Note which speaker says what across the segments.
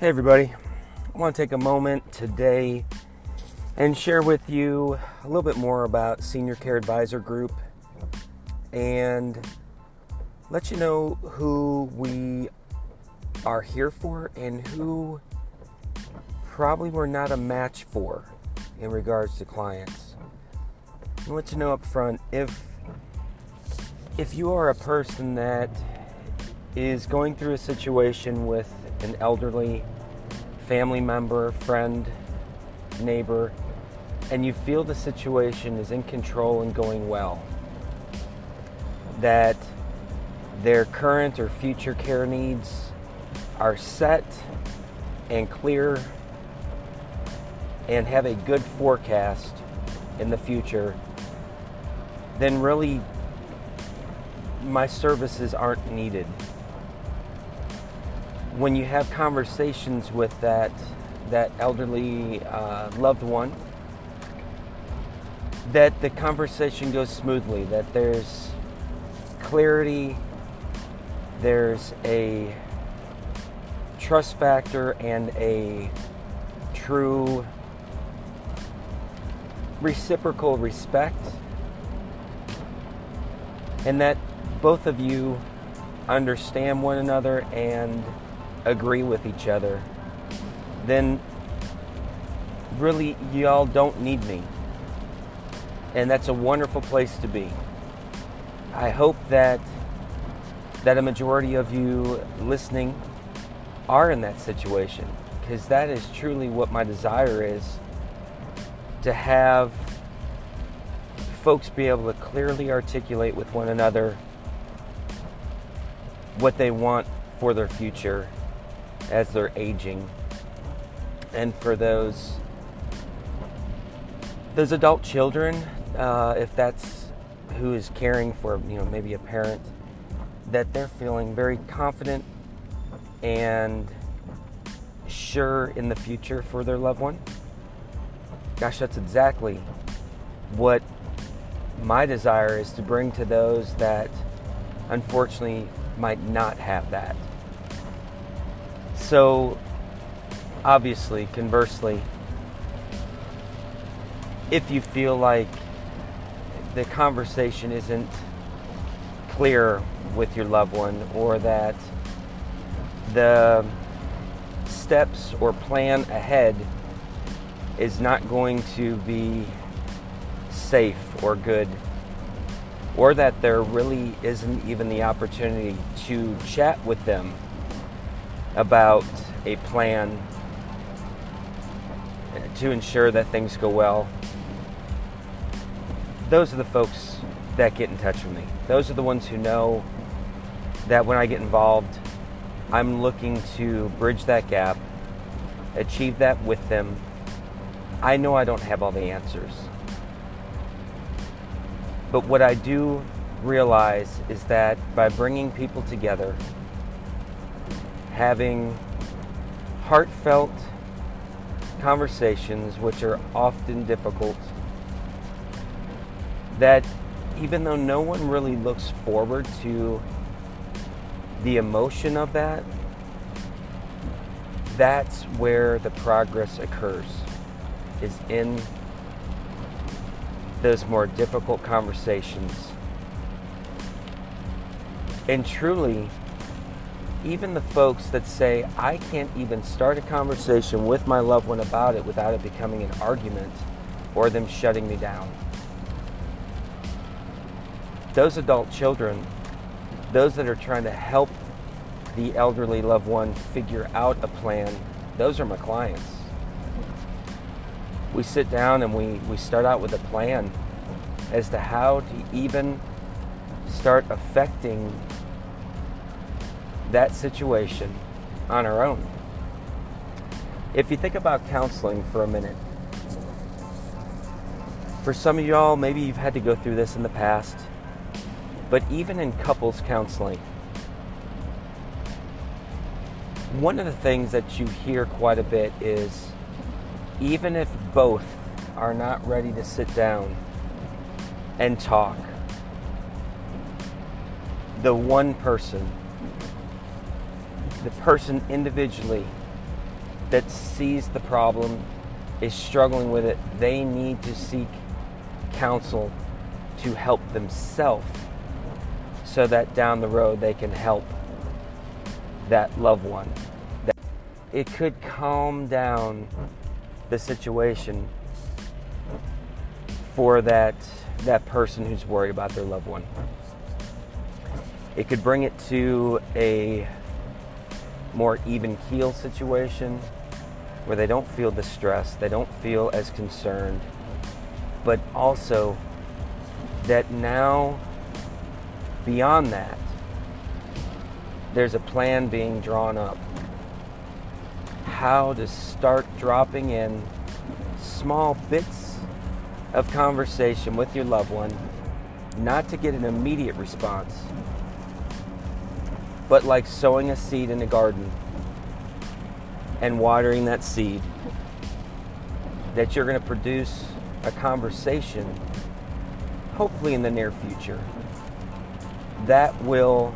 Speaker 1: Hey, everybody. I want to take a moment today and share with you a little bit more about Senior Care Advisor Group and let you know who we are here for and who probably we're not a match for in regards to clients. Let you know up front if if you are a person that is going through a situation with an elderly family member, friend, neighbor, and you feel the situation is in control and going well, that their current or future care needs are set and clear and have a good forecast in the future, then really my services aren't needed. When you have conversations with that that elderly uh, loved one, that the conversation goes smoothly, that there's clarity, there's a trust factor and a true reciprocal respect, and that both of you understand one another and agree with each other, then really y'all don't need me. And that's a wonderful place to be. I hope that that a majority of you listening are in that situation because that is truly what my desire is to have folks be able to clearly articulate with one another what they want for their future as they're aging. And for those those adult children uh, if that's who is caring for you know maybe a parent that they're feeling very confident and sure in the future for their loved one. Gosh that's exactly what my desire is to bring to those that unfortunately might not have that so obviously conversely if you feel like the conversation isn't clear with your loved one or that the steps or plan ahead is not going to be safe or good, or that there really isn't even the opportunity to chat with them about a plan to ensure that things go well. Those are the folks that get in touch with me. Those are the ones who know that when I get involved, I'm looking to bridge that gap, achieve that with them. I know I don't have all the answers. But what I do realize is that by bringing people together, having heartfelt conversations, which are often difficult, that even though no one really looks forward to the emotion of that, that's where the progress occurs, is in those more difficult conversations. And truly, even the folks that say, I can't even start a conversation with my loved one about it without it becoming an argument or them shutting me down. Those adult children, those that are trying to help the elderly loved one figure out a plan, those are my clients. We sit down and we, we start out with a plan as to how to even start affecting that situation on our own. If you think about counseling for a minute, for some of y'all, maybe you've had to go through this in the past, but even in couples counseling, one of the things that you hear quite a bit is even if both are not ready to sit down and talk, the one person the person individually that sees the problem, is struggling with it, they need to seek counsel to help themselves so that down the road they can help that loved one. It could calm down the situation for that that person who's worried about their loved one. It could bring it to a more even keel situation where they don't feel the stress, they don't feel as concerned, but also that now, beyond that, there's a plan being drawn up. How to start dropping in small bits of conversation with your loved one, not to get an immediate response, but like sowing a seed in a garden and watering that seed, that you're going to produce a conversation, hopefully in the near future, that will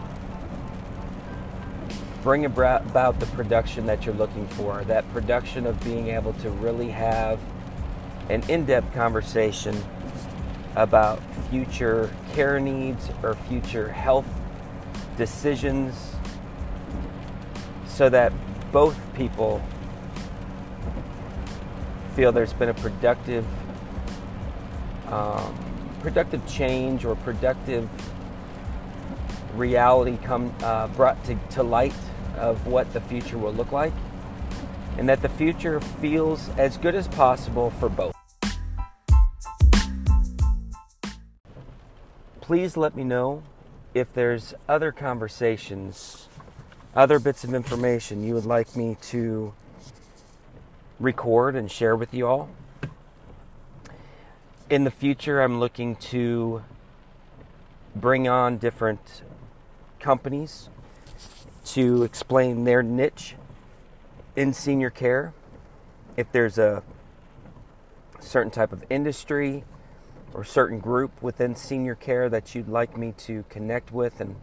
Speaker 1: bring about the production that you're looking for. That production of being able to really have an in depth conversation about future care needs or future health decisions so that both people feel there's been a productive um, productive change or productive reality come uh, brought to, to light of what the future will look like and that the future feels as good as possible for both. Please let me know if there's other conversations, other bits of information you would like me to record and share with you all. In the future, I'm looking to bring on different companies to explain their niche in senior care. If there's a certain type of industry or certain group within senior care that you'd like me to connect with and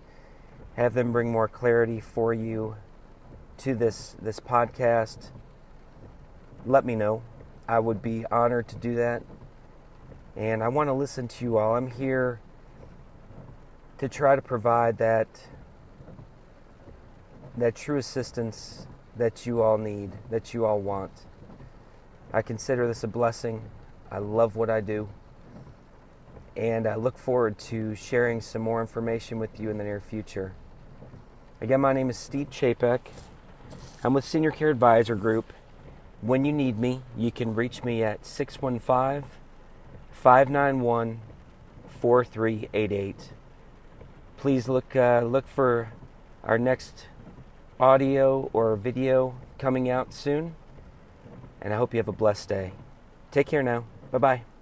Speaker 1: have them bring more clarity for you to this this podcast, let me know. I would be honored to do that. And I want to listen to you all. I'm here to try to provide that that true assistance that you all need, that you all want. I consider this a blessing. I love what I do. And I look forward to sharing some more information with you in the near future. Again, my name is Steve Chapek. I'm with Senior Care Advisor Group. When you need me, you can reach me at 615 591 4388. Please look, uh, look for our next audio or video coming out soon. And I hope you have a blessed day. Take care now. Bye bye.